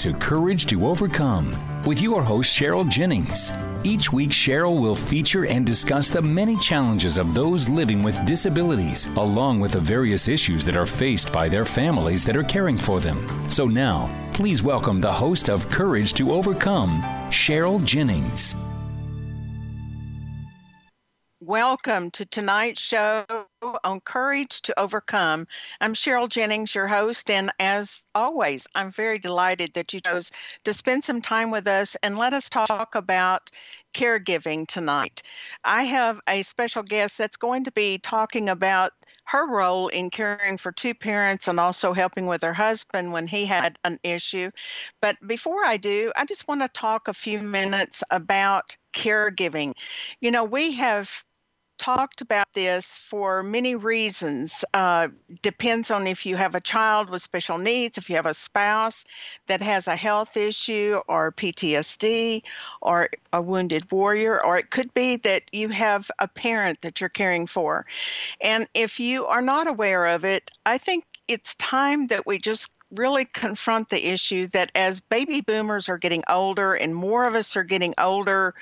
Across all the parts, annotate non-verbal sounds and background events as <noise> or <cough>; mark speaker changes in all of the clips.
Speaker 1: To Courage to Overcome with your host, Cheryl Jennings. Each week, Cheryl will feature and discuss the many challenges of those living with disabilities, along with the various issues that are faced by their families that are caring for them. So now, please welcome the host of Courage to Overcome, Cheryl Jennings.
Speaker 2: Welcome to tonight's show on Courage to Overcome. I'm Cheryl Jennings, your host, and as always, I'm very delighted that you chose to spend some time with us and let us talk about caregiving tonight. I have a special guest that's going to be talking about her role in caring for two parents and also helping with her husband when he had an issue. But before I do, I just want to talk a few minutes about caregiving. You know, we have talked about this for many reasons. Uh, depends on if you have a child with special needs, if you have a spouse that has a health issue or PTSD or a wounded warrior, or it could be that you have a parent that you're caring for. And if you are not aware of it, I think it's time that we just really confront the issue that as baby boomers are getting older and more of us are getting older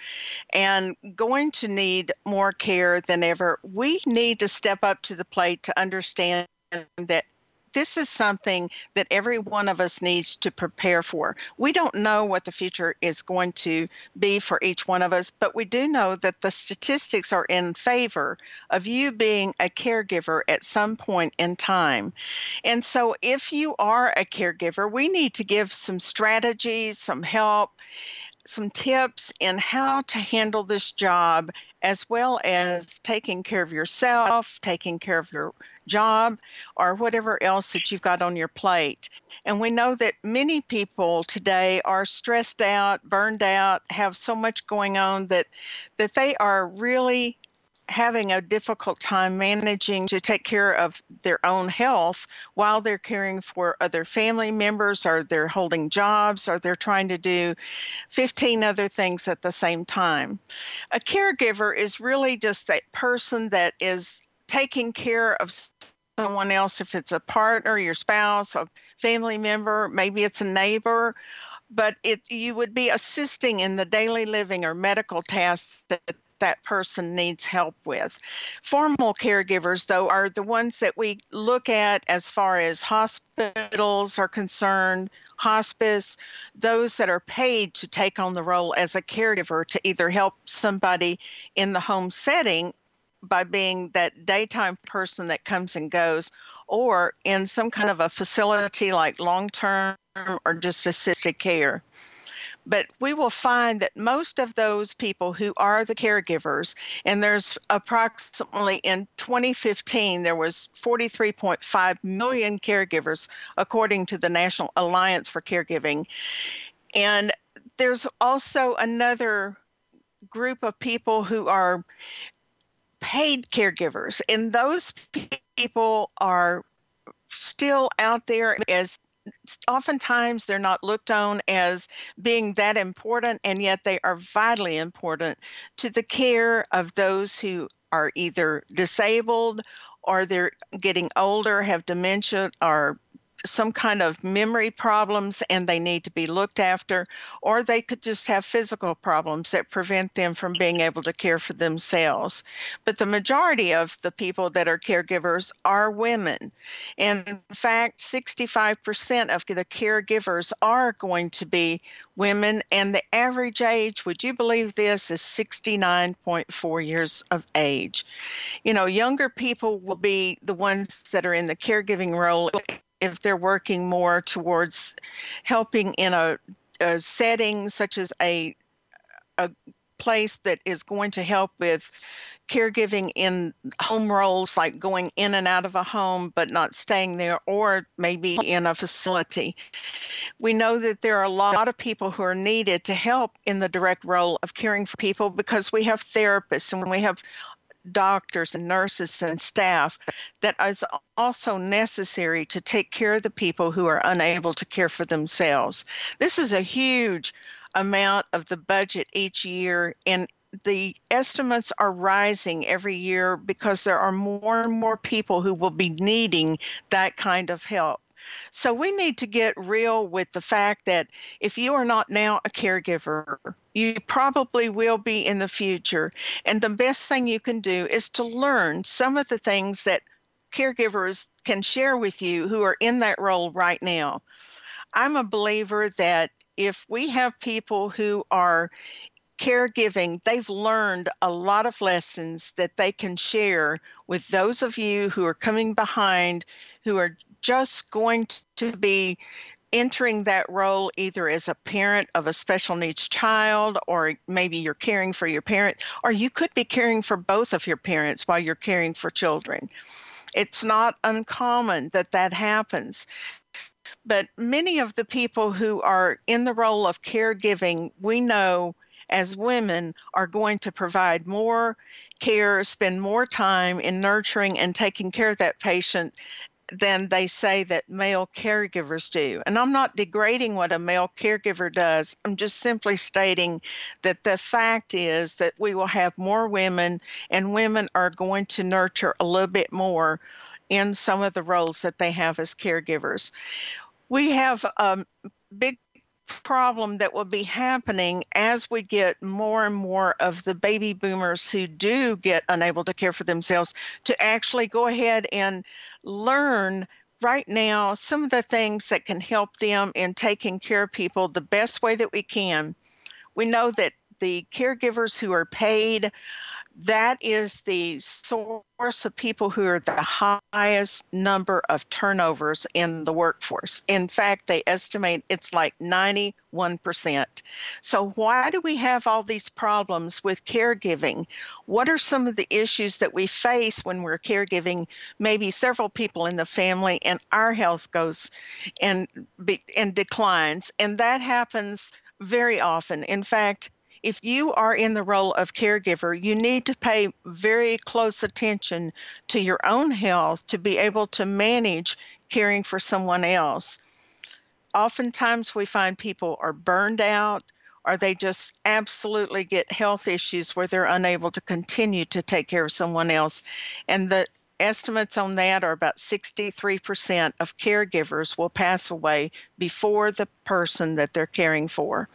Speaker 2: and going to need more care than ever, we need to step up to the plate to understand that this is something that every one of us needs to prepare for. We don't know what the future is going to be for each one of us, but we do know that the statistics are in favor of you being a caregiver at some point in time. And so, if you are a caregiver, we need to give some strategies, some help some tips in how to handle this job as well as taking care of yourself, taking care of your job, or whatever else that you've got on your plate. And we know that many people today are stressed out, burned out, have so much going on that that they are really having a difficult time managing to take care of their own health while they're caring for other family members or they're holding jobs or they're trying to do 15 other things at the same time. A caregiver is really just a person that is taking care of someone else if it's a partner, your spouse, a family member, maybe it's a neighbor but it you would be assisting in the daily living or medical tasks that that person needs help with. Formal caregivers, though, are the ones that we look at as far as hospitals are concerned, hospice, those that are paid to take on the role as a caregiver to either help somebody in the home setting by being that daytime person that comes and goes, or in some kind of a facility like long term or just assisted care. But we will find that most of those people who are the caregivers, and there's approximately in 2015, there was 43.5 million caregivers, according to the National Alliance for Caregiving. And there's also another group of people who are paid caregivers, and those people are still out there as oftentimes they're not looked on as being that important, and yet they are vitally important to the care of those who are either disabled or they're getting older, have dementia, or some kind of memory problems and they need to be looked after, or they could just have physical problems that prevent them from being able to care for themselves. But the majority of the people that are caregivers are women. And in fact, 65% of the caregivers are going to be women, and the average age, would you believe this, is 69.4 years of age. You know, younger people will be the ones that are in the caregiving role if they're working more towards helping in a, a setting such as a a place that is going to help with caregiving in home roles like going in and out of a home but not staying there or maybe in a facility. We know that there are a lot of people who are needed to help in the direct role of caring for people because we have therapists and we have doctors and nurses and staff that is also necessary to take care of the people who are unable to care for themselves. This is a huge amount of the budget each year and the estimates are rising every year because there are more and more people who will be needing that kind of help. So we need to get real with the fact that if you are not now a caregiver, you probably will be in the future. And the best thing you can do is to learn some of the things that caregivers can share with you who are in that role right now. I'm a believer that if we have people who are caregiving, they've learned a lot of lessons that they can share with those of you who are coming behind, who are just going to be entering that role either as a parent of a special needs child or maybe you're caring for your parent or you could be caring for both of your parents while you're caring for children. It's not uncommon that that happens. But many of the people who are in the role of caregiving we know as women are going to provide more care, spend more time in nurturing and taking care of that patient than they say that male caregivers do. And I'm not degrading what a male caregiver does. I'm just simply stating that the fact is that we will have more women, and women are going to nurture a little bit more in some of the roles that they have as caregivers. We have a big problem that will be happening as we get more and more of the baby boomers who do get unable to care for themselves to actually go ahead and learn right now some of the things that can help them in taking care of people the best way that we can. We know that the caregivers who are paid that is the source of people who are the highest number of turnovers in the workforce. In fact, they estimate it's like 91%. So, why do we have all these problems with caregiving? What are some of the issues that we face when we're caregiving maybe several people in the family and our health goes and, and declines? And that happens very often. In fact, if you are in the role of caregiver, you need to pay very close attention to your own health to be able to manage caring for someone else. Oftentimes, we find people are burned out or they just absolutely get health issues where they're unable to continue to take care of someone else. And the estimates on that are about 63% of caregivers will pass away before the person that they're caring for.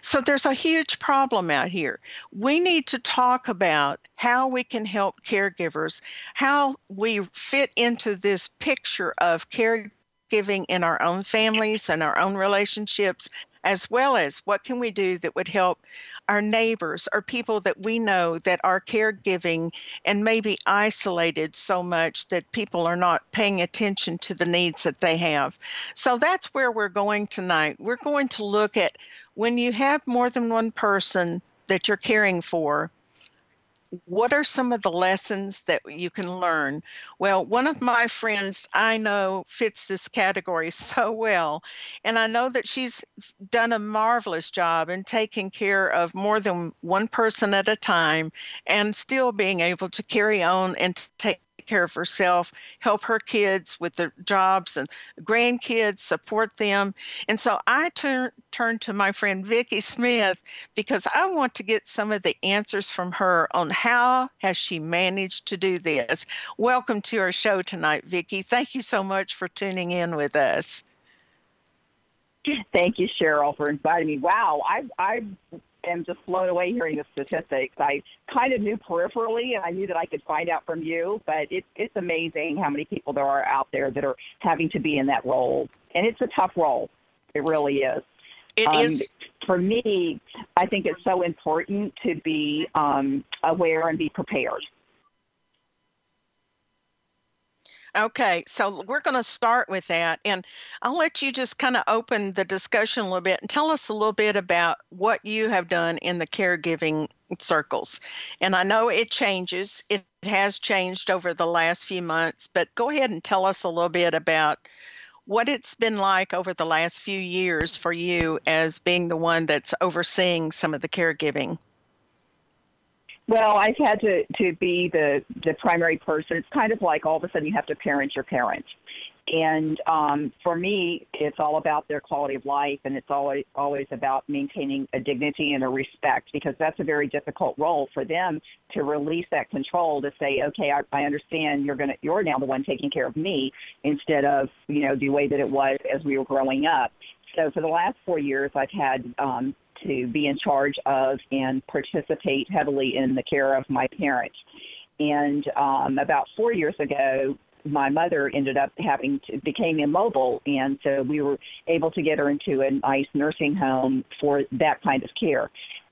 Speaker 2: So there's a huge problem out here. We need to talk about how we can help caregivers, how we fit into this picture of caregiving in our own families and our own relationships as well as what can we do that would help our neighbors or people that we know that are caregiving and maybe isolated so much that people are not paying attention to the needs that they have. So that's where we're going tonight. We're going to look at when you have more than one person that you're caring for, what are some of the lessons that you can learn? Well, one of my friends I know fits this category <laughs> so well, and I know that she's done a marvelous job in taking care of more than one person at a time and still being able to carry on and take care of herself, help her kids with their jobs and grandkids, support them. And so I turn turn to my friend Vicki Smith because I want to get some of the answers from her on how has she managed to do this. Welcome to our show tonight, Vicki. Thank you so much for tuning in with us.
Speaker 3: Thank you, Cheryl, for inviting me. Wow, I I am just blown away hearing the statistics. I kind of knew peripherally, and I knew that I could find out from you, but it, it's amazing how many people there are out there that are having to be in that role, and it's a tough role. It really is.
Speaker 2: It um, is.
Speaker 3: For me, I think it's so important to be um, aware and be prepared.
Speaker 2: Okay, so we're going to start with that. And I'll let you just kind of open the discussion a little bit and tell us a little bit about what you have done in the caregiving circles. And I know it changes, it has changed over the last few months, but go ahead and tell us a little bit about what it's been like over the last few years for you as being the one that's overseeing some of the caregiving.
Speaker 3: Well, I've had to to be the the primary person. It's kind of like all of a sudden you have to parent your parents. And um, for me, it's all about their quality of life, and it's always always about maintaining a dignity and a respect because that's a very difficult role for them to release that control to say, okay, I, I understand you're gonna you're now the one taking care of me instead of you know the way that it was as we were growing up. So for the last four years, I've had um, to be in charge of and participate heavily in the care of my parents. And um, about four years ago, my mother ended up having to became immobile, and so we were able to get her into a nice nursing home for that kind of care.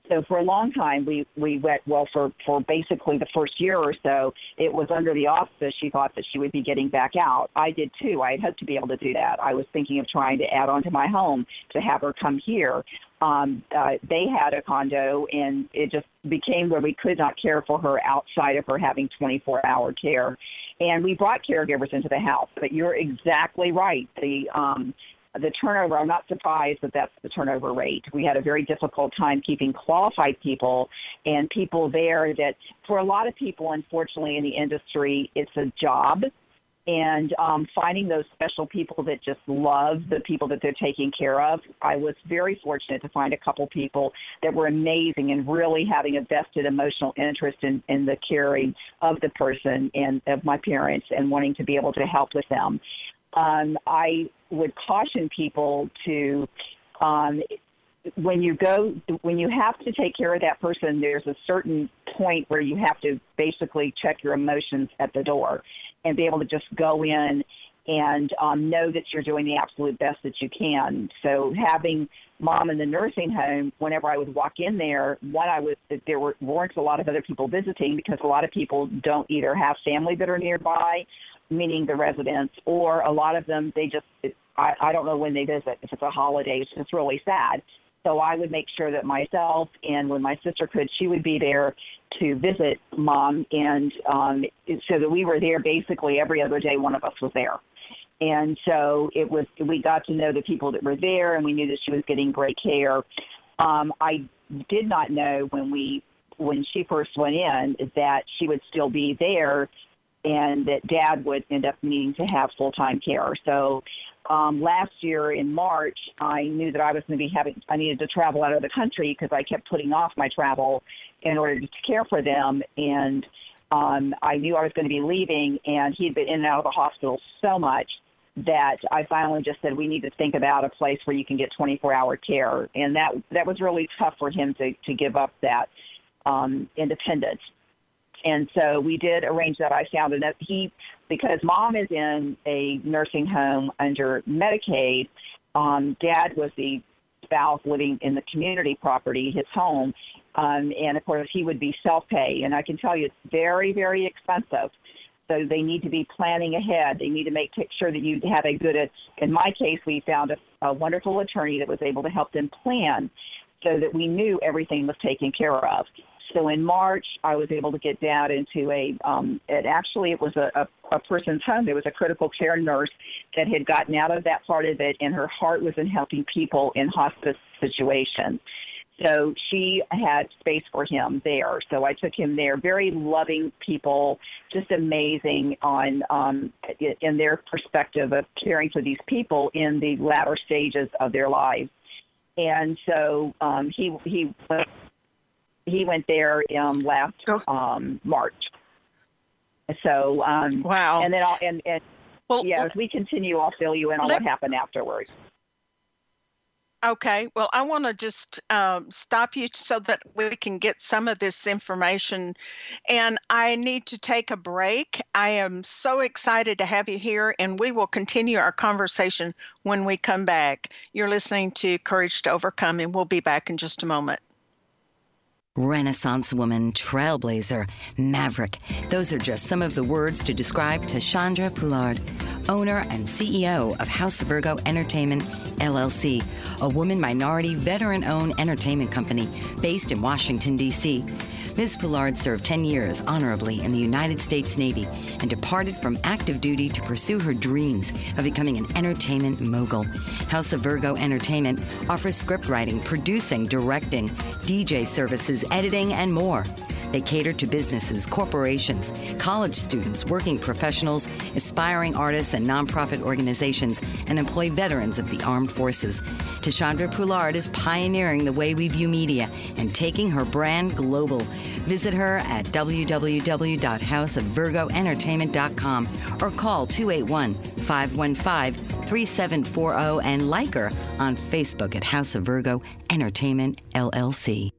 Speaker 3: So for a long time, we we went well for for basically the first year or so. It was under the auspice she thought that she would be getting back out. I did too. I had hoped to be able to do that. I was thinking of trying to add on to my home to have her come here. Um, uh, they had a condo, and it just became where we could not care for her outside of her having 24 hour care. And we brought caregivers into the house. But you're exactly right. The um, the turnover, I'm not surprised that that's the turnover rate. We had a very difficult time keeping qualified people and people there that, for a lot of people, unfortunately, in the industry, it's a job. And um, finding those special people that just love the people that they're taking care of. I was very fortunate to find a couple people that were amazing and really having a vested emotional interest in, in the caring of the person and of my parents and wanting to be able to help with them um, I would caution people to, um, when you go, when you have to take care of that person, there's a certain point where you have to basically check your emotions at the door and be able to just go in and um, know that you're doing the absolute best that you can. So having mom in the nursing home, whenever I would walk in there, one I was there were, weren't a lot of other people visiting because a lot of people don't either have family that are nearby meaning the residents, or a lot of them, they just, I, I don't know when they visit. If it's a holiday, it's just really sad. So I would make sure that myself and when my sister could, she would be there to visit mom. And um, so that we were there basically every other day, one of us was there. And so it was, we got to know the people that were there and we knew that she was getting great care. Um, I did not know when we, when she first went in that she would still be there and that dad would end up needing to have full time care. So um, last year in March, I knew that I was going to be having, I needed to travel out of the country because I kept putting off my travel in order to care for them. And um, I knew I was going to be leaving, and he'd been in and out of the hospital so much that I finally just said we need to think about a place where you can get 24 hour care, and that that was really tough for him to to give up that um, independence. And so we did arrange that. I found that he, because mom is in a nursing home under Medicaid, um, dad was the spouse living in the community property, his home. Um, and of course, he would be self pay. And I can tell you, it's very, very expensive. So they need to be planning ahead. They need to make sure that you have a good, in my case, we found a, a wonderful attorney that was able to help them plan so that we knew everything was taken care of. So in March, I was able to get dad into a, um, it actually, it was a, a, a person's home. There was a critical care nurse that had gotten out of that part of it, and her heart was in helping people in hospice situations. so she had space for him there. So I took him there. Very loving people, just amazing on um, in their perspective of caring for these people in the latter stages of their lives. And so um, he he he went there um, last um, March. So um,
Speaker 2: wow.
Speaker 3: And then I'll, and and well, yeah, as we continue, I'll fill you in on let, what happened afterwards.
Speaker 2: Okay, well, I want to just um, stop you so that we can get some of this information. And I need to take a break. I am so excited to have you here, and we will continue our conversation when we come back. You're listening to Courage to Overcome, and we'll be back in just a moment.
Speaker 4: Renaissance woman, trailblazer, maverick. Those are just some of the words to describe Tashandra Poulard, owner and CEO of House Virgo Entertainment, LLC, a woman minority veteran owned entertainment company based in Washington, D.C. Ms. Poulard served 10 years honorably in the United States Navy and departed from active duty to pursue her dreams of becoming an entertainment mogul. House of Virgo Entertainment offers script writing, producing, directing, DJ services, editing, and more. They cater to businesses, corporations, college students, working professionals, aspiring artists, and nonprofit organizations, and employ veterans of the armed forces. Tashandra Poulard is pioneering the way we view media and taking her brand global. Visit her at www.houseofvirgoentertainment.com or call 281 515 3740 and like her on Facebook at House of Virgo Entertainment LLC.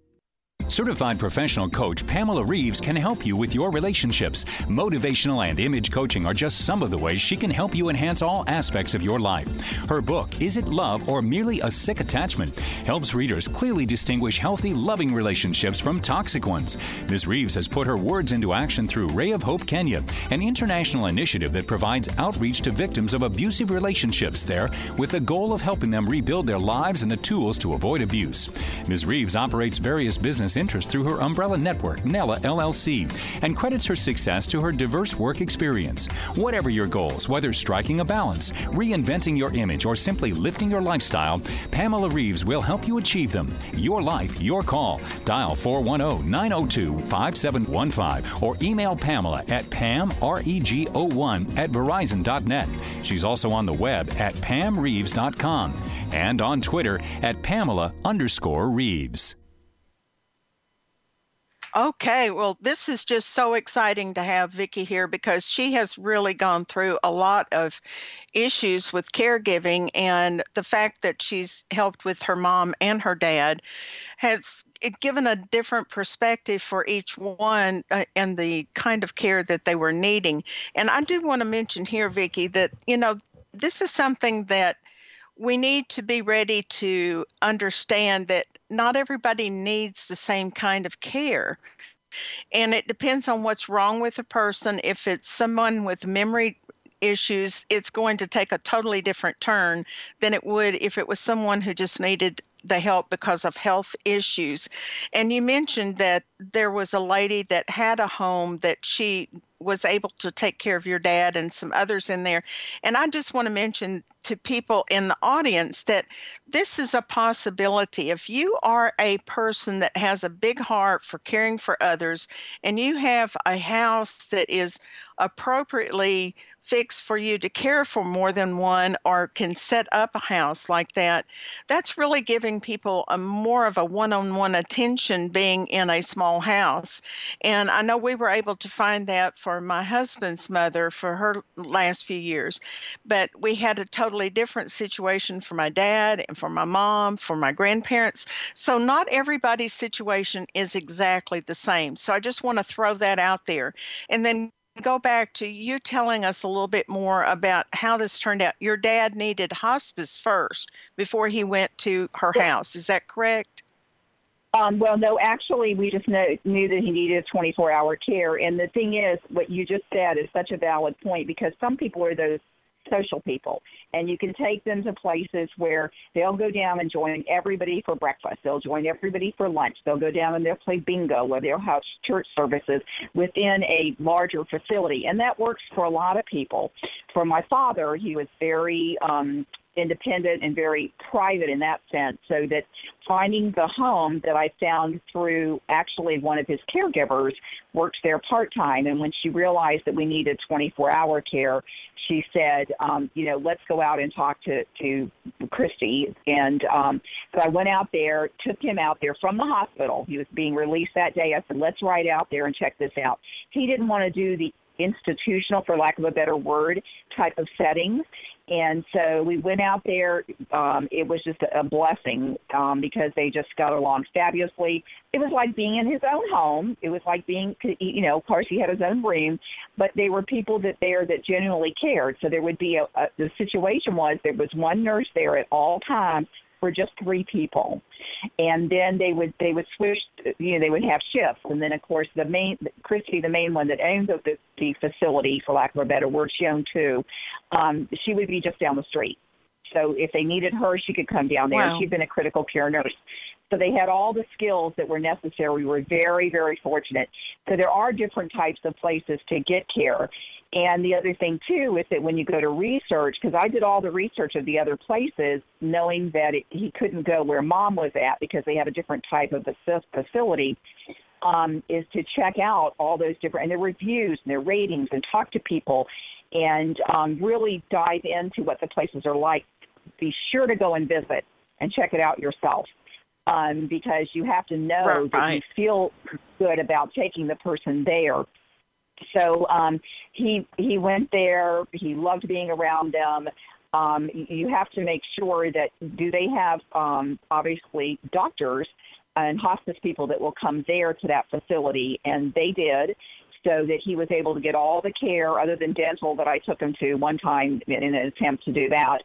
Speaker 1: Certified professional coach Pamela Reeves can help you with your relationships. Motivational and image coaching are just some of the ways she can help you enhance all aspects of your life. Her book, Is It Love or Merely a Sick Attachment, helps readers clearly distinguish healthy, loving relationships from toxic ones. Ms. Reeves has put her words into action through Ray of Hope Kenya, an international initiative that provides outreach to victims of abusive relationships there with the goal of helping them rebuild their lives and the tools to avoid abuse. Ms. Reeves operates various business interest through her umbrella network, Nella LLC, and credits her success to her diverse work experience. Whatever your goals, whether striking a balance, reinventing your image, or simply lifting your lifestyle, Pamela Reeves will help you achieve them. Your life, your call. Dial 410 902 5715 or email Pamela at pamreg01 at verizon.net. She's also on the web at pamreeves.com and on Twitter at Pamela underscore Reeves.
Speaker 2: Okay, well, this is just so exciting to have Vicki here because she has really gone through a lot of issues with caregiving, and the fact that she's helped with her mom and her dad has given a different perspective for each one uh, and the kind of care that they were needing. And I do want to mention here, Vicki, that you know this is something that we need to be ready to understand that not everybody needs the same kind of care. And it depends on what's wrong with a person. If it's someone with memory issues, it's going to take a totally different turn than it would if it was someone who just needed the help because of health issues. And you mentioned that there was a lady that had a home that she was able to take care of your dad and some others in there. And I just want to mention to people in the audience that this is a possibility. If you are a person that has a big heart for caring for others and you have a house that is appropriately fixed for you to care for more than one or can set up a house like that, that's really giving people a more of a one-on-one attention being in a small house. And I know we were able to find that for my husband's mother for her last few years, but we had a totally different situation for my dad and for my mom, for my grandparents. So not everybody's situation is exactly the same. So I just want to throw that out there. And then go back to you telling us a little bit more about how this turned out. Your dad needed hospice first before he went to her house. Is that correct?
Speaker 3: Um, well, no, actually, we just know, knew that he needed 24 hour care. And the thing is, what you just said is such a valid point because some people are those social people. And you can take them to places where they'll go down and join everybody for breakfast. They'll join everybody for lunch. They'll go down and they'll play bingo or they'll have church services within a larger facility. And that works for a lot of people. For my father, he was very um, independent and very private in that sense. So that finding the home that I found through actually one of his caregivers worked there part time. And when she realized that we needed 24 hour care, she said, um, you know, let's go out and talk to, to Christy. And um, so I went out there, took him out there from the hospital. He was being released that day. I said, let's ride out there and check this out. He didn't want to do the institutional, for lack of a better word, type of settings. And so we went out there. Um, it was just a blessing um, because they just got along fabulously. It was like being in his own home. It was like being, you know, of course he had his own room, but they were people that there that genuinely cared. So there would be a, a the situation was there was one nurse there at all times for just three people, and then they would they would switch. You know, they would have shifts, and then of course the main Christy, the main one that owns the the facility, for lack of a better word, she owned two. Um, she would be just down the street. So if they needed her, she could come down there. Wow. She'd been a critical care nurse. So they had all the skills that were necessary. We were very, very fortunate. So there are different types of places to get care. And the other thing too is that when you go to research, because I did all the research of the other places, knowing that it, he couldn't go where mom was at because they have a different type of facility, um, is to check out all those different and their reviews and their ratings and talk to people and um, really dive into what the places are like. Be sure to go and visit and check it out yourself um, because you have to know right. that you feel good about taking the person there so um, he he went there. He loved being around them. Um, you have to make sure that do they have um, obviously doctors and hospice people that will come there to that facility, and they did so that he was able to get all the care other than dental that I took him to one time in an attempt to do that.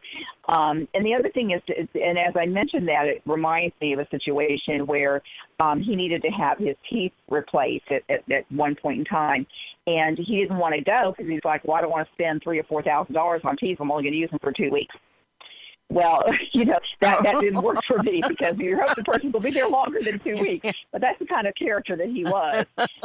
Speaker 3: Um, and the other thing is, and as I mentioned that, it reminds me of a situation where um, he needed to have his teeth replaced at, at, at one point in time. And he didn't want to go because he's like, well, I don't want to spend three or four thousand dollars on teeth. I'm only going to use them for two weeks. Well, <laughs> you know that that <laughs> didn't work for me because you hope the person will be there longer than two weeks. But that's the kind of character that he was,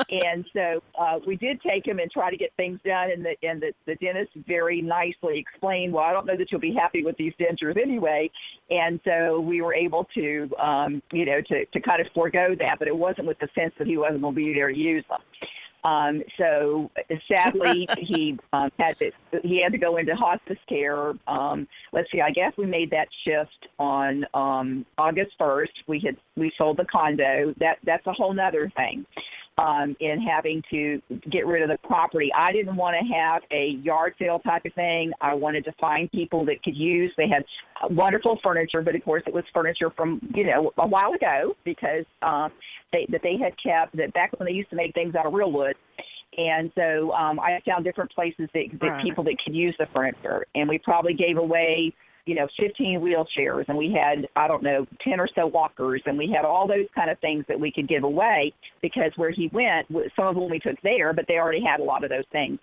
Speaker 3: and so uh, we did take him and try to get things done. And the and the, the dentist very nicely explained, well, I don't know that you'll be happy with these dentures anyway. And so we were able to, um, you know, to to kind of forego that, but it wasn't with the sense that he wasn't going to be there to use them. Um, so sadly, <laughs> he um, had to he had to go into hospice care. Um, let's see, I guess we made that shift on um, August first. We had we sold the condo. That that's a whole other thing um, in having to get rid of the property. I didn't want to have a yard sale type of thing. I wanted to find people that could use. They had wonderful furniture, but of course it was furniture from you know a while ago because um, they, that they had kept that back when they used to make things out of real wood. And so um, I found different places that, that right. people that could use the furniture, and we probably gave away you know, 15 wheelchairs and we had, I don't know, 10 or so walkers and we had all those kind of things that we could give away because where he went, some of them we took there, but they already had a lot of those things.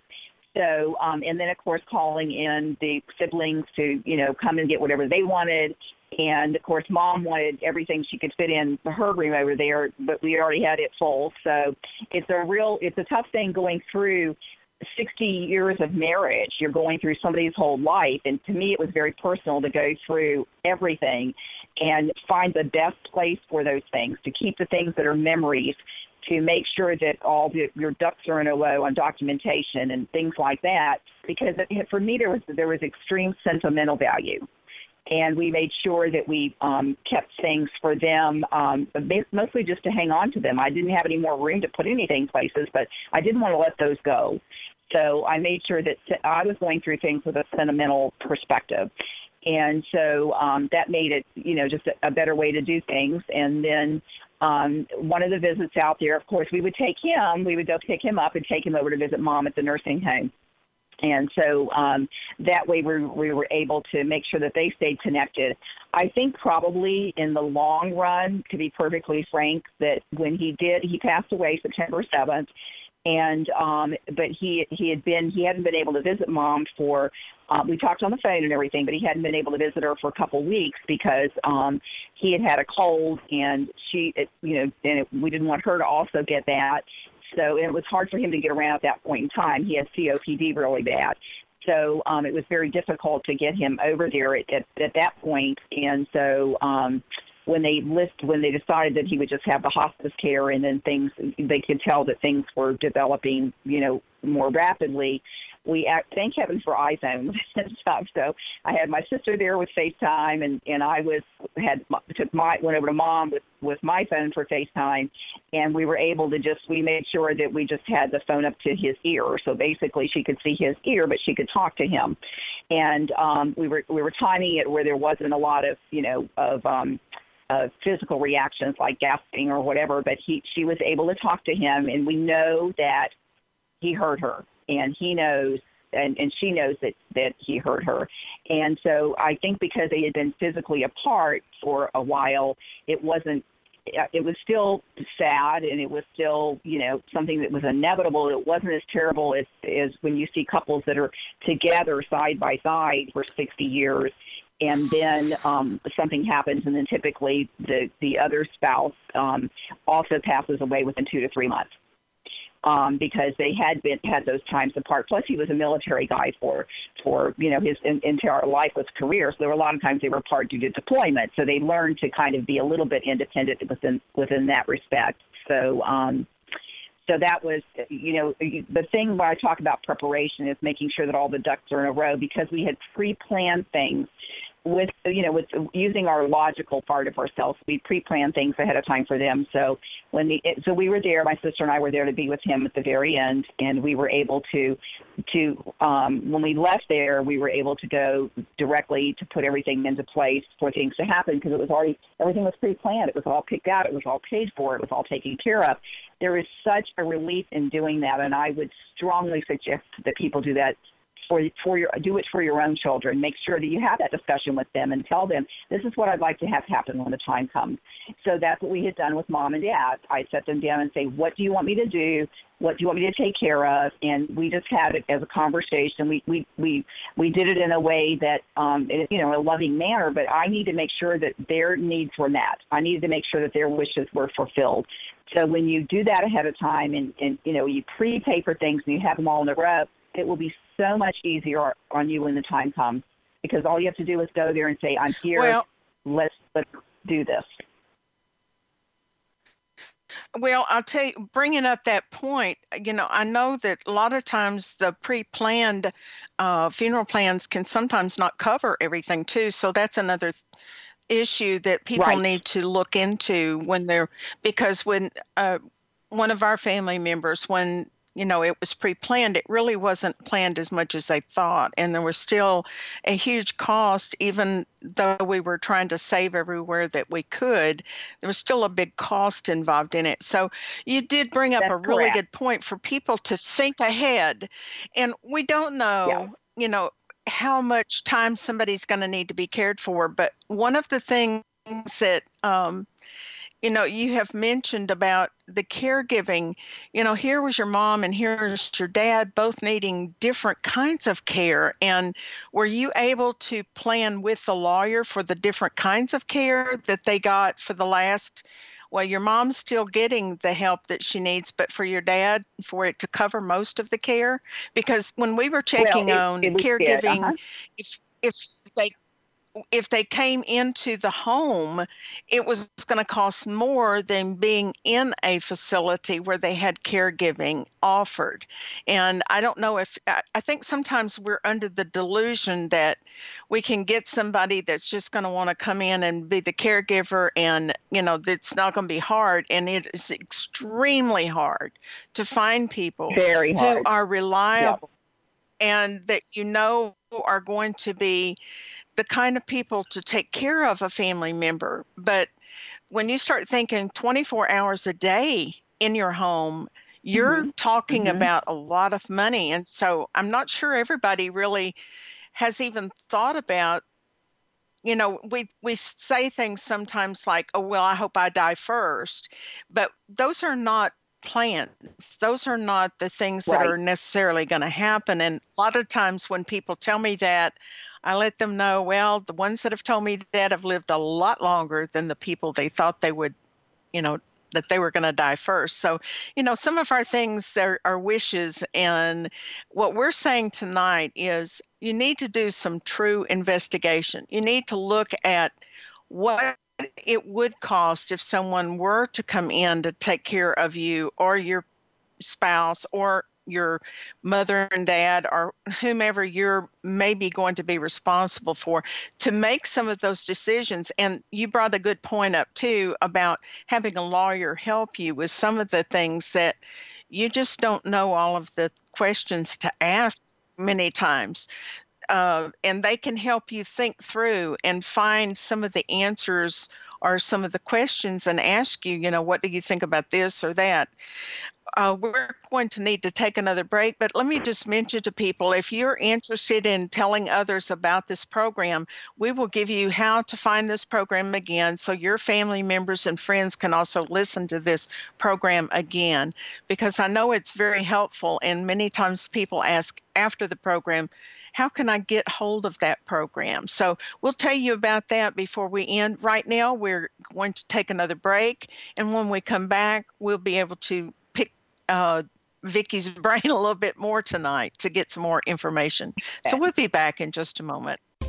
Speaker 3: So, um, and then of course calling in the siblings to, you know, come and get whatever they wanted. And of course, mom wanted everything she could fit in her room over there, but we already had it full. So it's a real, it's a tough thing going through 60 years of marriage, you're going through somebody's whole life. And to me, it was very personal to go through everything and find the best place for those things, to keep the things that are memories, to make sure that all the, your ducks are in a row on documentation and things like that. Because for me, there was there was extreme sentimental value and we made sure that we um, kept things for them, um, mostly just to hang on to them. I didn't have any more room to put anything places, but I didn't want to let those go. So I made sure that I was going through things with a sentimental perspective. And so um, that made it, you know, just a, a better way to do things. And then um, one of the visits out there, of course, we would take him, we would go pick him up and take him over to visit mom at the nursing home. And so um, that way we, we were able to make sure that they stayed connected. I think probably in the long run, to be perfectly frank, that when he did, he passed away September 7th and um but he he had been he hadn't been able to visit mom for um we talked on the phone and everything but he hadn't been able to visit her for a couple weeks because um he had had a cold and she it, you know and it, we didn't want her to also get that. So it was hard for him to get around at that point in time. He had copd really bad. So um, it was very difficult to get him over there at, at, at that point. And so um, when they list when they decided that he would just have the hospice care and then things they could tell that things were developing you know more rapidly. We act, thank heaven for iPhones <laughs> and stuff. So I had my sister there with FaceTime, and and I was had took my went over to mom with with my phone for FaceTime, and we were able to just we made sure that we just had the phone up to his ear, so basically she could see his ear, but she could talk to him, and um, we were we were timing it where there wasn't a lot of you know of um, uh, physical reactions like gasping or whatever, but he she was able to talk to him, and we know that he heard her, and he knows, and and she knows that that he heard her, and so I think because they had been physically apart for a while, it wasn't. It was still sad, and it was still, you know, something that was inevitable. It wasn't as terrible as as when you see couples that are together side by side for 60 years and then um, something happens, and then typically the the other spouse um, also passes away within two to three months. Um, because they had been had those times apart. Plus, he was a military guy for for you know his in, entire life, his career. So there were a lot of times they were apart due to deployment. So they learned to kind of be a little bit independent within within that respect. So um, so that was you know the thing where I talk about preparation is making sure that all the ducks are in a row because we had pre-planned things with you know with using our logical part of ourselves. We pre-plan things ahead of time for them. So when the so we were there my sister and i were there to be with him at the very end and we were able to to um when we left there we were able to go directly to put everything into place for things to happen because it was already everything was pre-planned. It was all picked out. It was all paid for. It was all taken care of. There is such a relief in doing that and i would strongly suggest that people do that for for your do it for your own children. Make sure that you have that discussion with them and tell them this is what I'd like to have happen when the time comes. So that's what we had done with mom and dad. I set them down and say, what do you want me to do? What do you want me to take care of? And we just had it as a conversation. We we we we did it in a way that um you know a loving manner. But I need to make sure that their needs were met. I needed to make sure that their wishes were fulfilled. So when you do that ahead of time and, and you know you prepay for things and you have them all in a row, it will be so much easier on you when the time comes because all you have to do is go there and say, "I'm here. Well, let's let's do this."
Speaker 2: Well, I'll tell you, bringing up that point, you know, I know that a lot of times the pre-planned uh, funeral plans can sometimes not cover everything too. So that's another issue that people right. need to look into when they're because when uh, one of our family members, when you know it was pre-planned it really wasn't planned as much as they thought and there was still a huge cost even though we were trying to save everywhere that we could there was still a big cost involved in it so you did bring up That's a really correct. good point for people to think ahead and we don't know yeah. you know how much time somebody's going to need to be cared for but one of the things that um, you know, you have mentioned about the caregiving. You know, here was your mom and here's your dad, both needing different kinds of care. And were you able to plan with the lawyer for the different kinds of care that they got for the last? Well, your mom's still getting the help that she needs, but for your dad, for it to cover most of the care, because when we were checking well, it, on it caregiving, uh-huh. if if they if they came into the home, it was going to cost more than being in a facility where they had caregiving offered. And I don't know if, I think sometimes we're under the delusion that we can get somebody that's just going to want to come in and be the caregiver and, you know, that's not going to be hard. And it is extremely hard to find people
Speaker 3: Very hard.
Speaker 2: who are reliable yep. and that you know are going to be the kind of people to take care of a family member. But when you start thinking 24 hours a day in your home, you're mm-hmm. talking mm-hmm. about a lot of money. And so I'm not sure everybody really has even thought about you know we we say things sometimes like oh well i hope i die first but those are not plans those are not the things right. that are necessarily going to happen and a lot of times when people tell me that I let them know, well, the ones that have told me that have lived a lot longer than the people they thought they would, you know, that they were going to die first. So, you know, some of our things are, are wishes. And what we're saying tonight is you need to do some true investigation. You need to look at what it would cost if someone were to come in to take care of you or your spouse or your mother and dad or whomever you're maybe going to be responsible for to make some of those decisions. And you brought a good point up too about having a lawyer help you with some of the things that you just don't know all of the questions to ask many times uh, and they can help you think through and find some of the answers or some of the questions and ask you, you know, what do you think about this or that? Uh, we're going to need to take another break, but let me just mention to people if you're interested in telling others about this program, we will give you how to find this program again so your family members and friends can also listen to this program again because I know it's very helpful and many times people ask after the program, how can I get hold of that program? So we'll tell you about that before we end. Right now, we're going to take another break, and when we come back, we'll be able to pick uh, Vicky's <laughs> brain a little bit more tonight to get some more information. So we'll be back in just a moment.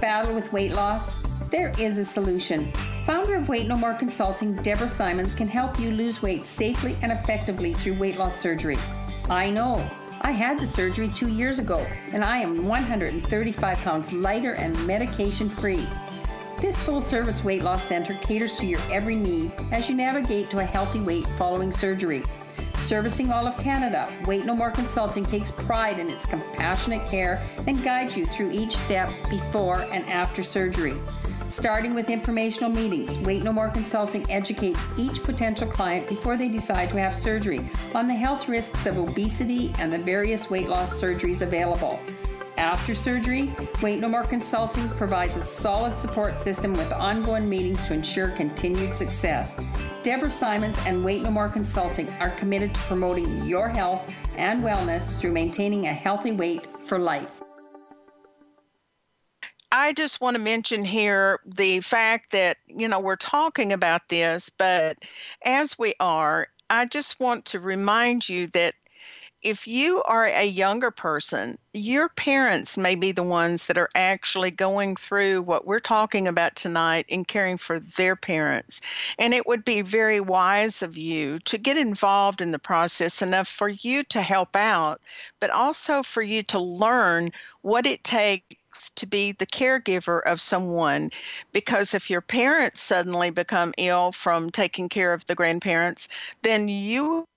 Speaker 5: Battle with weight loss? There is a solution. Founder of Weight No More Consulting, Deborah Simons, can help you lose weight safely and effectively through weight loss surgery. I know. I had the surgery two years ago, and I am 135 pounds lighter and medication free. This full service weight loss center caters to your every need as you navigate to a healthy weight following surgery. Servicing all of Canada, Weight No More Consulting takes pride in its compassionate care and guides you through each step before and after surgery. Starting with informational meetings, Weight No More Consulting educates each potential client before they decide to have surgery on the health risks of obesity and the various weight loss surgeries available. After surgery, Weight No More Consulting provides a solid support system with ongoing meetings to ensure continued success. Deborah Simons and Weight No More Consulting are committed to promoting your health and wellness through maintaining a healthy weight for life.
Speaker 2: I just want to mention here the fact that, you know, we're talking about this, but as we are, I just want to remind you that if you are a younger person, your parents may be the ones that are actually going through what we're talking about tonight and caring for their parents. And it would be very wise of you to get involved in the process enough for you to help out, but also for you to learn what it takes to be the caregiver of someone because if your parents suddenly become ill from taking care of the grandparents, then you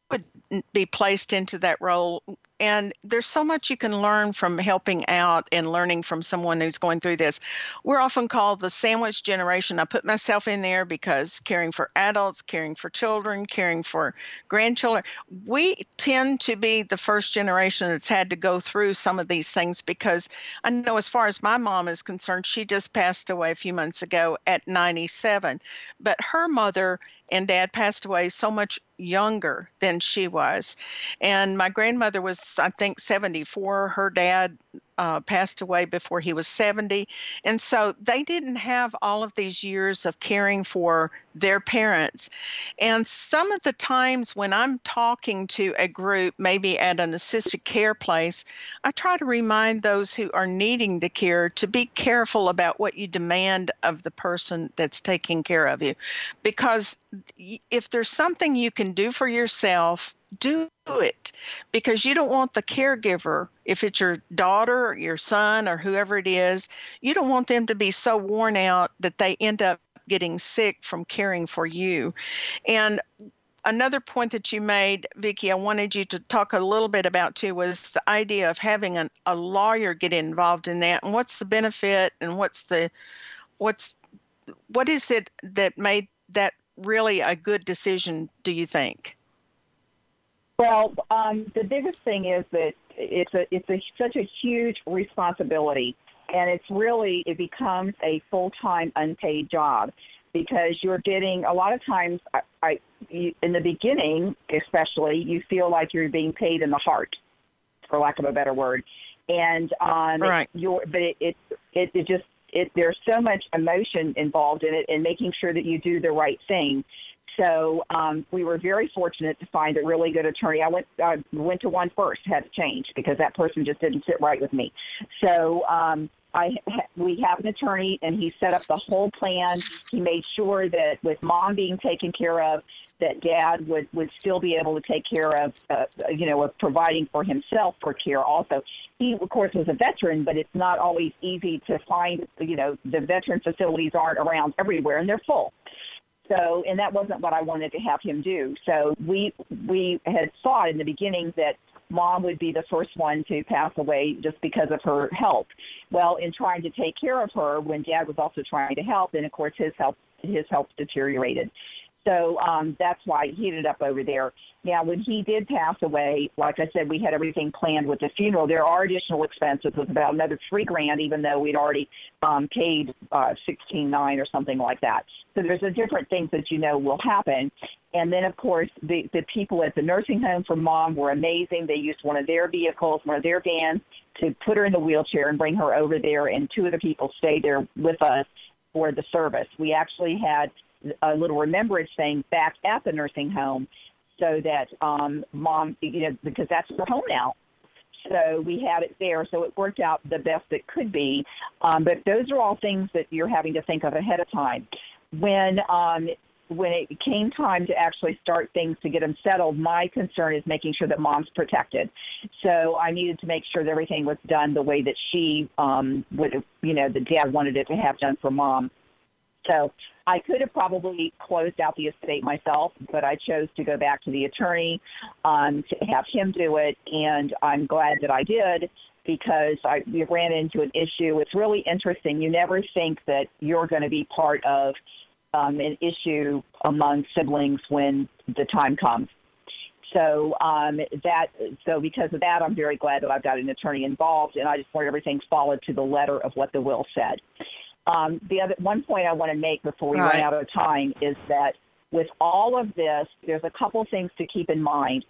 Speaker 2: be placed into that role and there's so much you can learn from helping out and learning from someone who's going through this. We're often called the sandwich generation. I put myself in there because caring for adults, caring for children, caring for grandchildren, we tend to be the first generation that's had to go through some of these things because I know as far as my mom is concerned, she just passed away a few months ago at 97. But her mother and dad passed away so much younger than she was. And my grandmother was, I think, 74. Her dad uh, passed away before he was 70. And so they didn't have all of these years of caring for their parents. And some of the times when I'm talking to a group, maybe at an assisted care place, I try to remind those who are needing the care to be careful about what you demand of the person that's taking care of you. Because if there's something you can do for yourself, do it because you don't want the caregiver, if it's your daughter or your son or whoever it is, you don't want them to be so worn out that they end up getting sick from caring for you. And another point that you made, Vicki, I wanted you to talk a little bit about too was the idea of having an, a lawyer get involved in that and what's the benefit and what's the what's what is it that made that really a good decision do you think
Speaker 3: well um, the biggest thing is that it's a it's a such a huge responsibility and it's really it becomes a full-time unpaid job because you're getting a lot of times I, I you, in the beginning especially you feel like you're being paid in the heart for lack of a better word and um
Speaker 2: right.
Speaker 3: you're but it it it, it just it there's so much emotion involved in it and making sure that you do the right thing so um, we were very fortunate to find a really good attorney. I went I went to one first, had to change because that person just didn't sit right with me. So um, I we have an attorney, and he set up the whole plan. He made sure that with mom being taken care of, that dad would would still be able to take care of, uh, you know, of providing for himself for care. Also, he of course was a veteran, but it's not always easy to find. You know, the veteran facilities aren't around everywhere, and they're full. So, and that wasn't what I wanted to have him do. So we we had thought in the beginning that mom would be the first one to pass away just because of her health. Well, in trying to take care of her, when dad was also trying to help, and of course his health his health deteriorated. So um, that's why he ended up over there. Now, when he did pass away, like I said, we had everything planned with the funeral. There are additional expenses. Was about another three grand, even though we'd already um, paid uh, sixteen nine or something like that. So there's a different things that you know will happen. And then, of course, the the people at the nursing home for mom were amazing. They used one of their vehicles, one of their vans, to put her in the wheelchair and bring her over there. And two of the people stayed there with us for the service. We actually had a little remembrance thing back at the nursing home so that um, mom, you know, because that's her home now. So we had it there. So it worked out the best it could be. Um, but those are all things that you're having to think of ahead of time. When um, when it came time to actually start things to get them settled, my concern is making sure that mom's protected. So I needed to make sure that everything was done the way that she um, would, you know, the dad wanted it to have done for mom. So I could have probably closed out the estate myself, but I chose to go back to the attorney um, to have him do it, and I'm glad that I did because I we ran into an issue. It's really interesting. You never think that you're going to be part of um, an issue among siblings when the time comes. So um, that so because of that, I'm very glad that I've got an attorney involved, and I just want everything followed to the letter of what the will said. Um, the other one point I want to make before we
Speaker 2: right.
Speaker 3: run out of time is that with all of this, there's a couple things to keep in mind.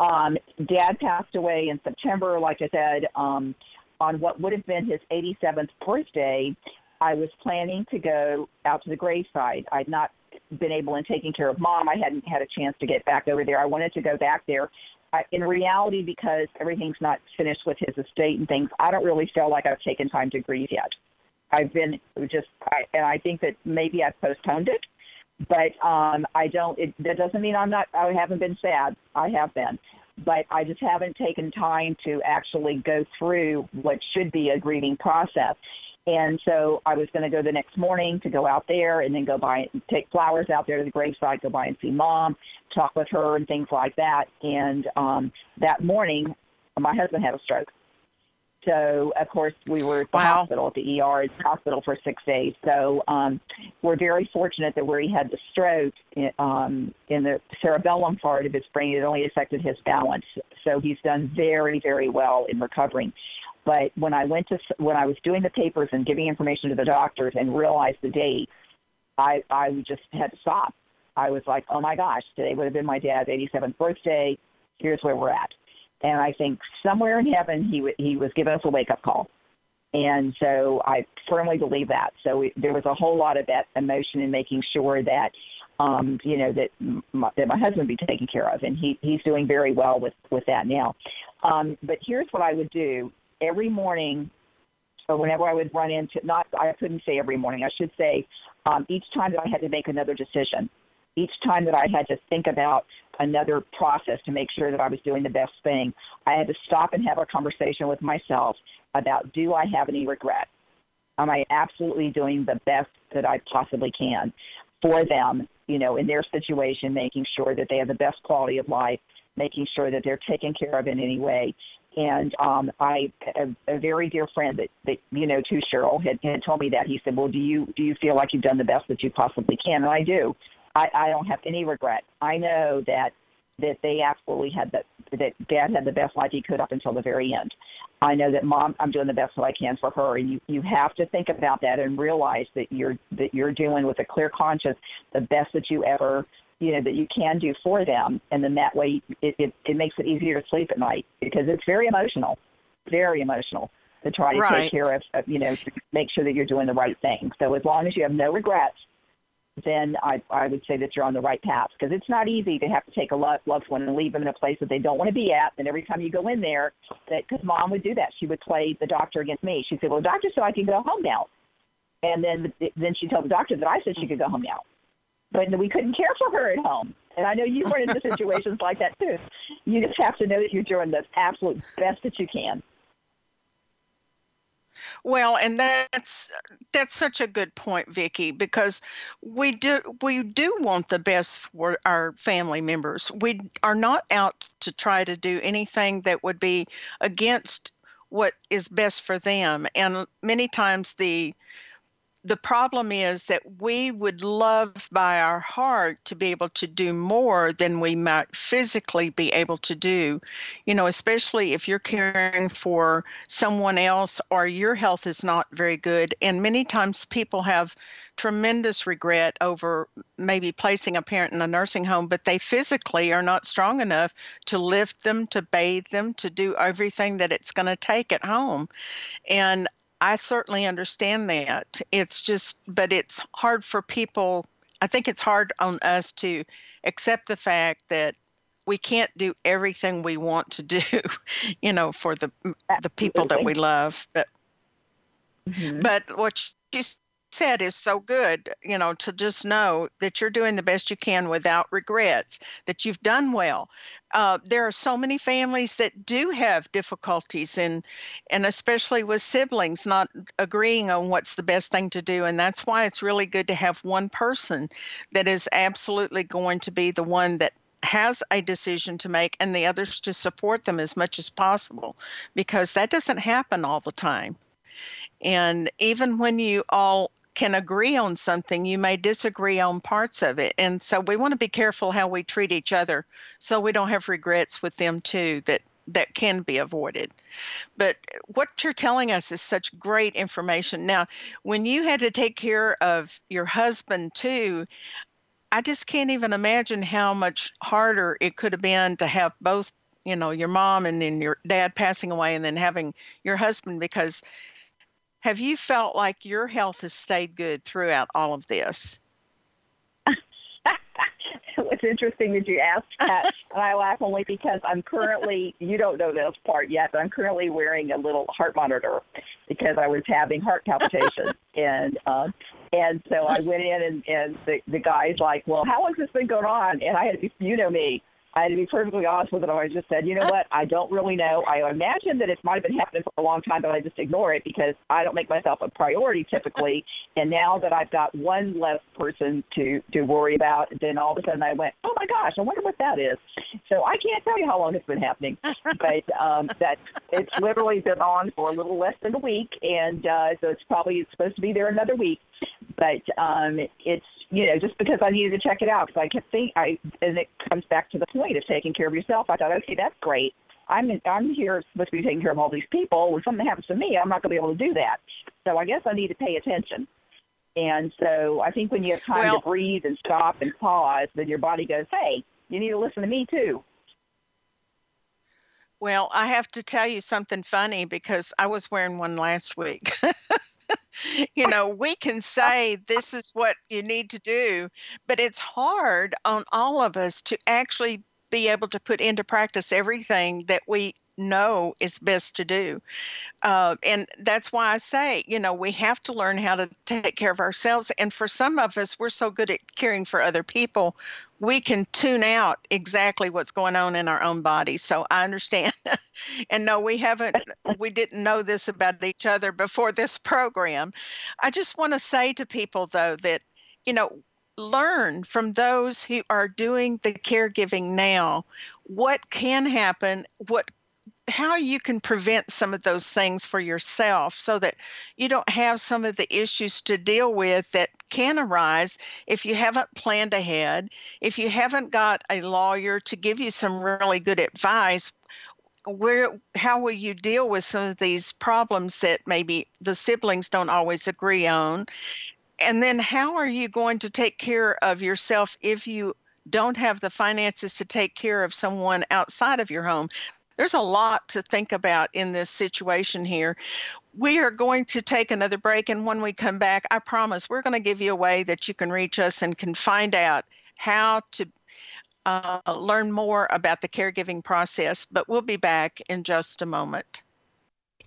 Speaker 3: Um, Dad passed away in September, like I said, um, on what would have been his 87th birthday. I was planning to go out to the graveside. I'd not been able in taking care of mom. I hadn't had a chance to get back over there. I wanted to go back there. I, in reality, because everything's not finished with his estate and things, I don't really feel like I've taken time to grieve yet. I've been just, I, and I think that maybe I've postponed it, but um, I don't. It, that doesn't mean I'm not. I haven't been sad. I have been, but I just haven't taken time to actually go through what should be a grieving process. And so I was going to go the next morning to go out there and then go by and take flowers out there to the graveside, go by and see mom, talk with her and things like that. And um, that morning, my husband had a stroke. So of course we were at the
Speaker 2: Wow.
Speaker 3: hospital at the ER, at the hospital for six days. So um, we're very fortunate that where he had the stroke um, in the cerebellum part of his brain, it only affected his balance. So he's done very, very well in recovering. But when I went to when I was doing the papers and giving information to the doctors and realized the date, I I just had to stop. I was like, oh my gosh, today would have been my dad's 87th birthday. Here's where we're at. And I think somewhere in heaven he w- he was giving us a wake up call. And so I firmly believe that. So it, there was a whole lot of that emotion in making sure that, um, you know, that my, that my husband be taken care of, and he he's doing very well with with that now. Um, but here's what I would do every morning. or whenever I would run into, not I couldn't say every morning. I should say um, each time that I had to make another decision, each time that I had to think about another process to make sure that I was doing the best thing, I had to stop and have a conversation with myself about do I have any regret? Am I absolutely doing the best that I possibly can for them, you know, in their situation, making sure that they have the best quality of life, making sure that they're taken care of in any way. And um, I, a, a very dear friend that, that you know, too, Cheryl, had, had told me that. He said, "Well, do you do you feel like you've done the best that you possibly can?" And I do. I, I don't have any regret. I know that that they absolutely had that that dad had the best life he could up until the very end. I know that mom I'm doing the best that I can for her and you you have to think about that and realize that you're that you're doing with a clear conscience the best that you ever you know that you can do for them and then that way it, it, it makes it easier to sleep at night because it's very emotional very emotional to try to
Speaker 2: Right.
Speaker 3: take care of, of you know make sure that you're doing the right thing so as long as you have no regrets then I, I would say that you're on the right path because it's not easy to have to take a loved, loved one and leave them in a place that they don't want to be at. And every time you go in there, that because mom would do that, she would play the doctor against me. She said, "Well, the doctor said I can go home now," and then then she told the doctor that I said she could go home now, but we couldn't care for her at home. And I know you run into situations like that too. You just have to know that you're doing the absolute best that you can.
Speaker 2: Well, and that's that's such a good point, Vicki, because we do we do want the best for our family members. We are not out to try to do anything that would be against what is best for them. And many times the the problem is that we would love by our heart to be able to do more than we might physically be able to do. You know, especially if you're caring for someone else or your health is not very good. And many times people have tremendous regret over maybe placing a parent in a nursing home, but they physically are not strong enough to lift them, to bathe them, to do everything that it's going to take at home. And I certainly understand that. It's just, but it's hard for people. I think it's hard on us to accept the fact that we can't do everything we want to do, <laughs> you know, for the the people that we love. But mm-hmm. but what you said is so good, you know, to just know that you're doing the best you can without regrets, that you've done well. Uh, there are so many families that do have difficulties, and and especially with siblings not agreeing on what's the best thing to do, and that's why it's really good to have one person that is absolutely going to be the one that has a decision to make and the others to support them as much as possible because that doesn't happen all the time. And even when you all can agree on something, you may disagree on parts of it. And so we want to be careful how we treat each other so we don't have regrets with them too that that can be avoided. But what you're telling us is such great information. Now, when you had to take care of your husband too, I just can't even imagine how much harder it could have been to have both, you know, your mom and then your dad passing away and then having your husband because have you felt like your health has stayed good throughout all of this? <laughs>
Speaker 3: it's interesting that you asked that. <laughs> and I laugh only because I'm currently, you don't know this part yet, but I'm currently wearing a little heart monitor because I was having heart palpitations. <laughs> and, uh, and so I went in and, and the, the guy's like, well, how long has this been going on? And I had you know me, I had to be perfectly honest with it. I just said, you know what? I don't really know. I imagine that it might have been happening for a long time, but I just ignore it because I don't make myself a priority typically. <laughs> and now that I've got one less person to to worry about, then all of a sudden I went, oh my gosh, I wonder what that is. So I can't tell you how long it's been happening, but um, <laughs> that it's literally been on for a little less than a week, and uh, so it's probably it's supposed to be there another week. But um, it's you know, just because I needed to check it out because I kept thinking, I, and it comes back to the point of taking care of yourself. I thought, okay, that's great. I'm I'm here supposed to be taking care of all these people. When something happens to me, I'm not going to be able to do that. So I guess I need to pay attention. And so I think when you have time
Speaker 2: Well-
Speaker 3: to breathe and stop and pause, then your body goes, hey, you need to listen to me too.
Speaker 2: Well, I have to tell you something funny because I was wearing one last week. <laughs> <laughs> you know, we can say this is what you need to do, but it's hard on all of us to actually be able to put into practice everything that we know is best to do. Uh, and that's why I say, you know, we have to learn how to take care of ourselves. And for some of us, we're so good at caring for other people, we can tune out exactly what's going on in our own body. So I understand. <laughs> and no, we haven't, we didn't know this about each other before this program. I just want to say to people, though, that, you know, learn from those who are doing the caregiving now what can happen, what how you can prevent some of those things for yourself so that you don't have some of the issues to deal with that can arise if you haven't planned ahead, if you haven't got a lawyer to give you some really good advice. Where how will you deal with some of these problems that maybe the siblings don't always agree on? And then how are you going to take care of yourself if you don't have the finances to take care of someone outside of your home? There's a lot to think about in this situation here. We are going to take another break, and when we come back, I promise we're going to give you a way that you can reach us and can find out how to uh, learn more about the caregiving process. But we'll be back in just a moment.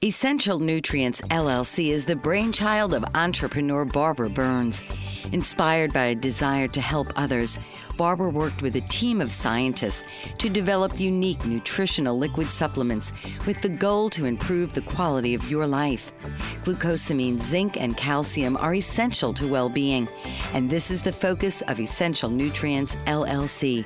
Speaker 4: Essential Nutrients LLC is the brainchild of entrepreneur Barbara Burns. Inspired by a desire to help others, Barbara worked with a team of scientists to develop unique nutritional liquid supplements with the goal to improve the quality of your life. Glucosamine, zinc, and calcium are essential to well being, and this is the focus of Essential Nutrients LLC.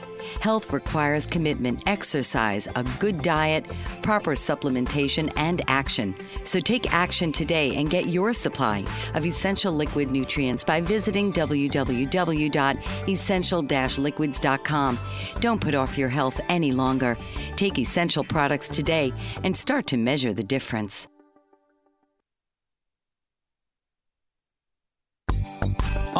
Speaker 4: Health requires commitment, exercise, a good diet, proper supplementation, and action. So take action today and get your supply of essential liquid nutrients by visiting www.essential-liquids.com. Don't put off your health any longer. Take essential products today and start to measure the difference.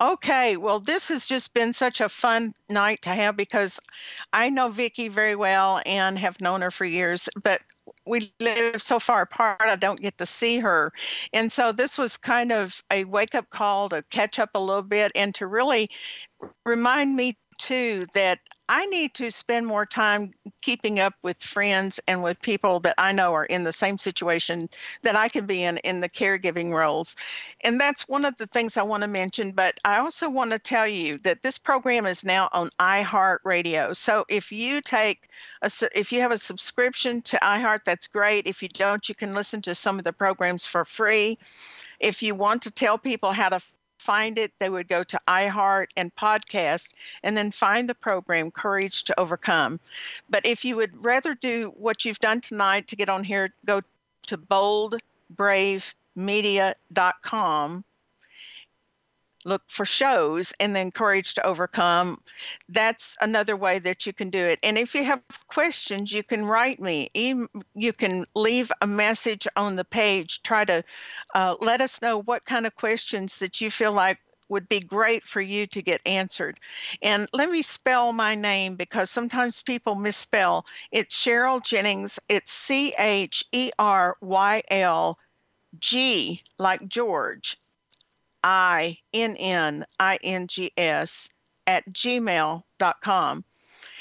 Speaker 2: Okay, well, this has just been such a fun night to have because I know Vicki very well and have known her for years, but we live so far apart, I don't get to see her. And so this was kind of a wake up call to catch up a little bit and to really remind me too that I need to spend more time keeping up with friends and with people that I know are in the same situation that I can be in in the caregiving roles. And that's one of the things I want to mention. But I also want to tell you that this program is now on iHeartRadio. So if you take a, if you have a subscription to iHeart, that's great. If you don't, you can listen to some of the programs for free. If you want to tell people how to find it, they would go to iHeart and podcast and then find the program Courage to Overcome. But if you would rather do what you've done tonight to get on here, go to boldbravemedia.com look for shows and then courage to overcome that's another way that you can do it and if you have questions you can write me you can leave a message on the page try to uh, let us know what kind of questions that you feel like would be great for you to get answered. And let me spell my name because sometimes people misspell. It's Cheryl Ginnings. It's C H E R Y L G, like George, I N N I N G S, at gmail.com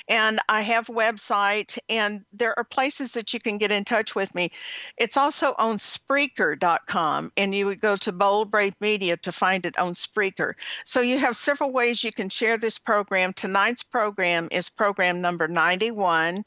Speaker 2: and I have a website, and there are places that you can get in touch with me. It's also on Spreaker.com, and you would go to Bold Brave Media to find it on Spreaker. So you have several ways you can share this program. Tonight's program is program number 91,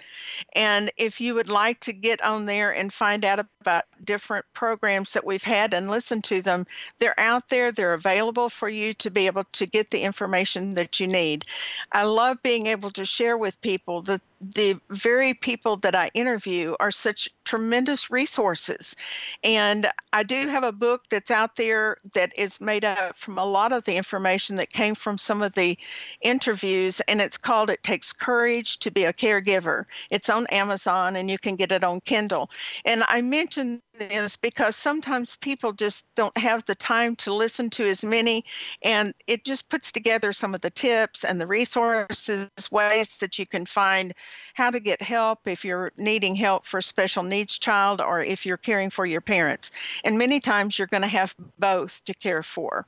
Speaker 2: and if you would like to get on there and find out about different programs that we've had and listen to them, they're out there. They're available for you to be able to get the information that you need. I love being able to share with people that the very people that I interview are such tremendous resources. And I do have a book that's out there that is made up from a lot of the information that came from some of the interviews, and it's called It Takes Courage to Be a Caregiver. It's on Amazon, and you can get it on Kindle. And I mention this because sometimes people just don't have the time to listen to as many, and it just puts together some of the tips and the resources, ways that you can find how to get help if you're needing help for a special needs child or if you're caring for your parents. And many times you're going to have both to care for.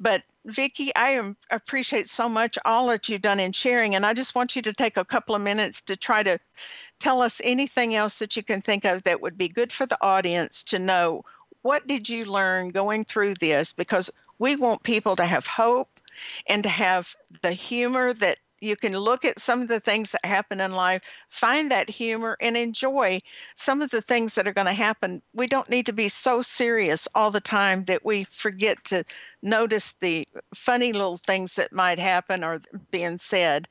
Speaker 2: But Vicki, I am, appreciate so much all that you've done in sharing, and I just want you to take a couple of minutes to try to tell us anything else that you can think of that would be good for the audience to know. What did you learn going through this? Because we want people to have hope and to have the humor that you can look at some of the things that happen in life, find that humor, and enjoy some of the things that are going to happen. We don't need to be so serious all the time that we forget to notice the funny little things that might happen or being said,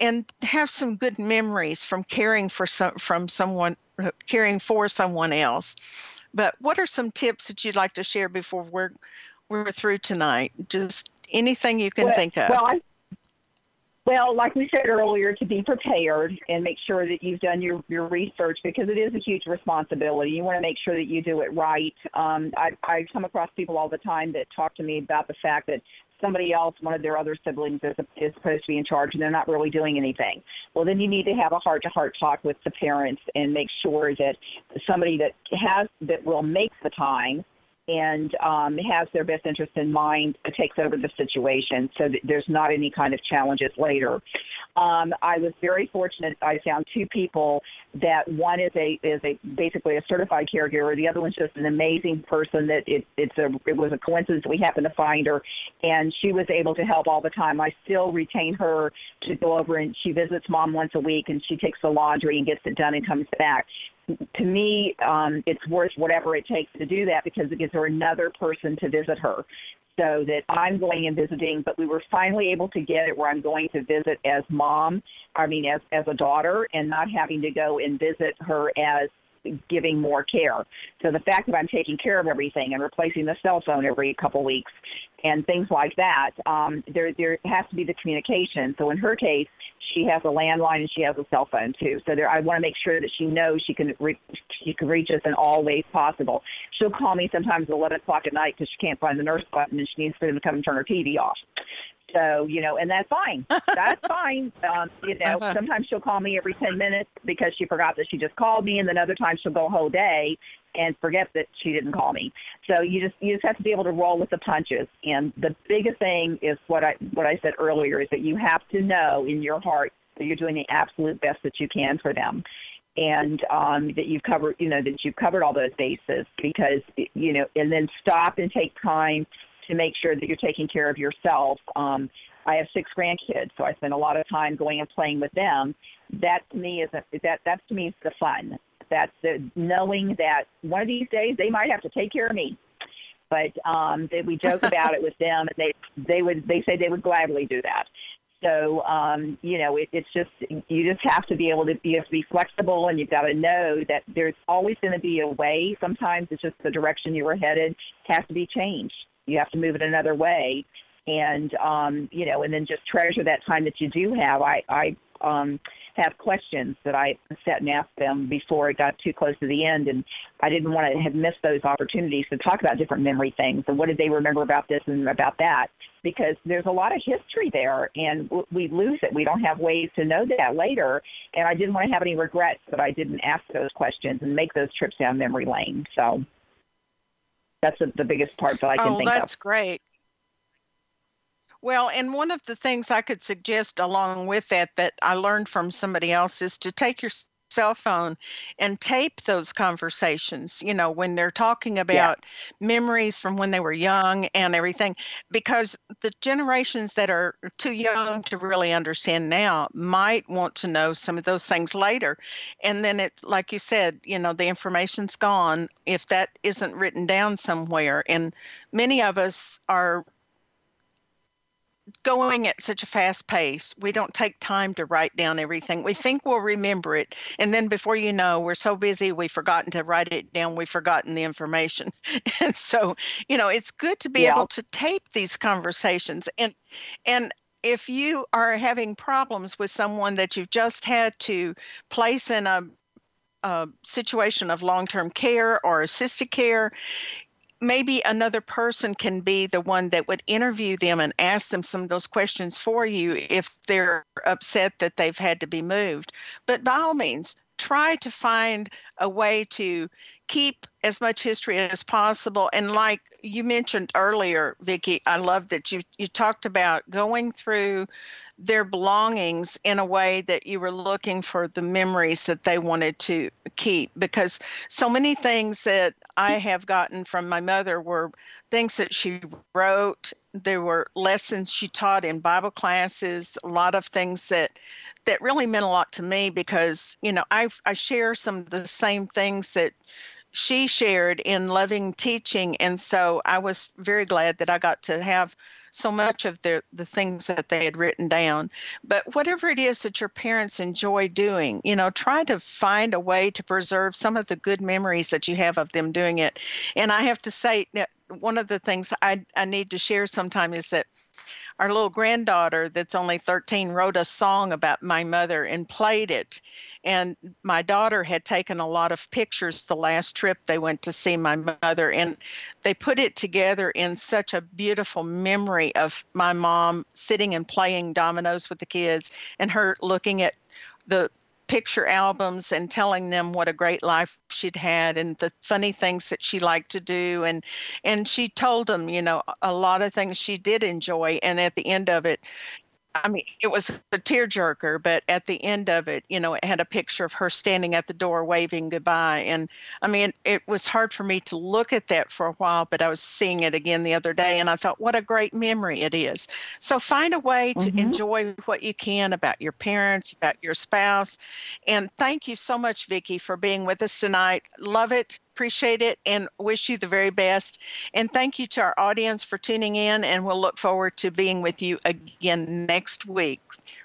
Speaker 2: and have some good memories from caring for some from someone caring for someone else. But what are some tips that you'd like to share before we're we're through tonight? Just anything you can
Speaker 3: well,
Speaker 2: think of.
Speaker 3: Well, I- well, like we said earlier, to be prepared and make sure that you've done your, your research because it is a huge responsibility. You want to make sure that you do it right. Um, I, I come across people all the time that talk to me about the fact that somebody else, one of their other siblings, is, is supposed to be in charge and they're not really doing anything. Well, then you need to have a heart to heart talk with the parents and make sure that somebody that has, that will make the time and um, has their best interest in mind takes over the situation so that there's not any kind of challenges later. Um, I was very fortunate. I found two people that one is a is a basically a certified caregiver. The other one's just an amazing person that it it's a it was a coincidence we happened to find her, and she was able to help all the time. I still retain her to go over and she visits mom once a week and she takes the laundry and gets it done and comes back to me, um, it's worth whatever it takes to do that because it gives her another person to visit her. So that I'm going and visiting, but we were finally able to get it where I'm going to visit as mom, I mean, as, as a daughter, and not having to go and visit her as giving more care. So the fact that I'm taking care of everything and replacing the cell phone every couple weeks and things like that, um, there there has to be the communication. So in her case, she has a landline and she has a cell phone too. So there, I want to make sure that she knows she can re- she can reach us in all ways possible. She'll call me sometimes at 11 o'clock at night because she can't find the nurse button and she needs for them to come and turn her TV off. So you know, and that's fine. <laughs> That's fine. Um, you know, uh-huh. sometimes she'll call me every 10 minutes because she forgot that she just called me, and then other times she'll go a whole day and forget that she didn't call me. So you just you just have to be able to roll with the punches. And the biggest thing is what I what I said earlier is that you have to know in your heart that you're doing the absolute best that you can for them and um, that you've covered, you know, that you've covered all those bases because, you know, and then stop and take time to make sure that you're taking care of yourself. Um, I have six grandkids, so I spend a lot of time going and playing with them. That to me is a, that that to me is the fun. That's the knowing that one of these days they might have to take care of me. But um, they, we joke <laughs> about it with them, and they they would they say they would gladly do that. So um, you know, it, it's just you just have to be able to you have to be flexible, and you've got to know that there's always going to be a way. Sometimes it's just the direction you were headed has to be changed. You have to move it another way, and um, you know, and then just treasure that time that you do have. I I um, have questions that I sat and asked them before it got too close to the end, and I didn't want to have missed those opportunities to talk about different memory things and what did they remember about this and about that because there's a lot of history there and we lose it. We don't have ways to know that later. And I didn't want to have any regrets that I didn't ask those questions and make those trips down memory lane. So that's the, the biggest part that I can
Speaker 2: oh,
Speaker 3: think
Speaker 2: of.
Speaker 3: of.
Speaker 2: that's great. Well, and one of the things I could suggest along with that that I learned from somebody else is to take your cell phone and tape those conversations, you know, when they're talking about yeah. memories from when they were young and everything, because the generations that are too young to really understand now might want to know some of those things later. And then it, like you said, you know, the information's gone if that isn't written down somewhere. And many of us are going at such a fast pace, we don't take time to write down everything. We think we'll remember it. And then before you know, we're so busy, we've forgotten to write it down. We've forgotten the information. <laughs> And so, you know, it's good to be yeah. able to tape these conversations. And, and, if you are having problems with someone that you've just had to place in a, a situation of long term care or assisted care, maybe another person can be the one that would interview them and ask them some of those questions for you if they're upset that they've had to be moved. But by all means, try to find a way to keep as much history as possible and like you mentioned earlier vicki i love that you you talked about going through their belongings in a way that you were looking for the memories that they wanted to keep. Because so many things that I have gotten from my mother were things that she wrote. There were lessons she taught in bible classes a lot of things that that really meant a lot to me because you know I I share some of the same things that she shared in loving teaching. And so I was very glad that I got to have so much of the, the things that they had written down. But whatever it is that your parents enjoy doing, you know, try to find a way to preserve some of the good memories that you have of them doing it. And I have to say, one of the things I, I need to share sometime is that our little granddaughter that's only 13 wrote a song about my mother and played it. And my daughter had taken a lot of pictures the last trip they went to see my mother, and they put it together in such a beautiful memory of my mom sitting and playing dominoes with the kids and her looking at the picture albums and telling them what a great life she'd had and the funny things that she liked to do. And and she told them you know a lot of things she did enjoy. And at the end of it I mean, it was a tearjerker, but at the end of it, you know, it had a picture of her standing at the door waving goodbye. And I mean, it was hard for me to look at that for a while, but I was seeing it again the other day and I thought, what a great memory it is. So find a way to mm-hmm. enjoy what you can about your parents, about your spouse. And thank you so much, Vicki, for being with us tonight. Love it. Appreciate it and wish you the very best. And thank you to our audience for tuning in. And we'll look forward to being with you again next week,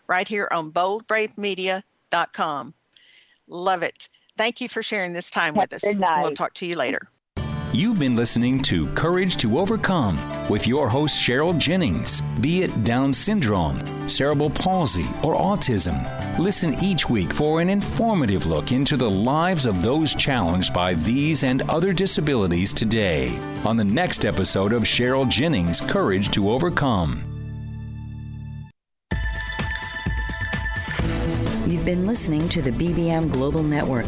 Speaker 2: right here on boldbravemedia.com. Love it. Thank you for sharing this time with us. Night. We'll talk to you later.
Speaker 1: You've been listening to Courage to Overcome with your host, Cheryl Ginnings. Be it Down syndrome, cerebral palsy, or autism, listen each week for an informative look into the lives of those challenged by these and other disabilities today on the next episode of Cheryl Ginnings' Courage to Overcome.
Speaker 4: You've been listening to the BBM Global Network.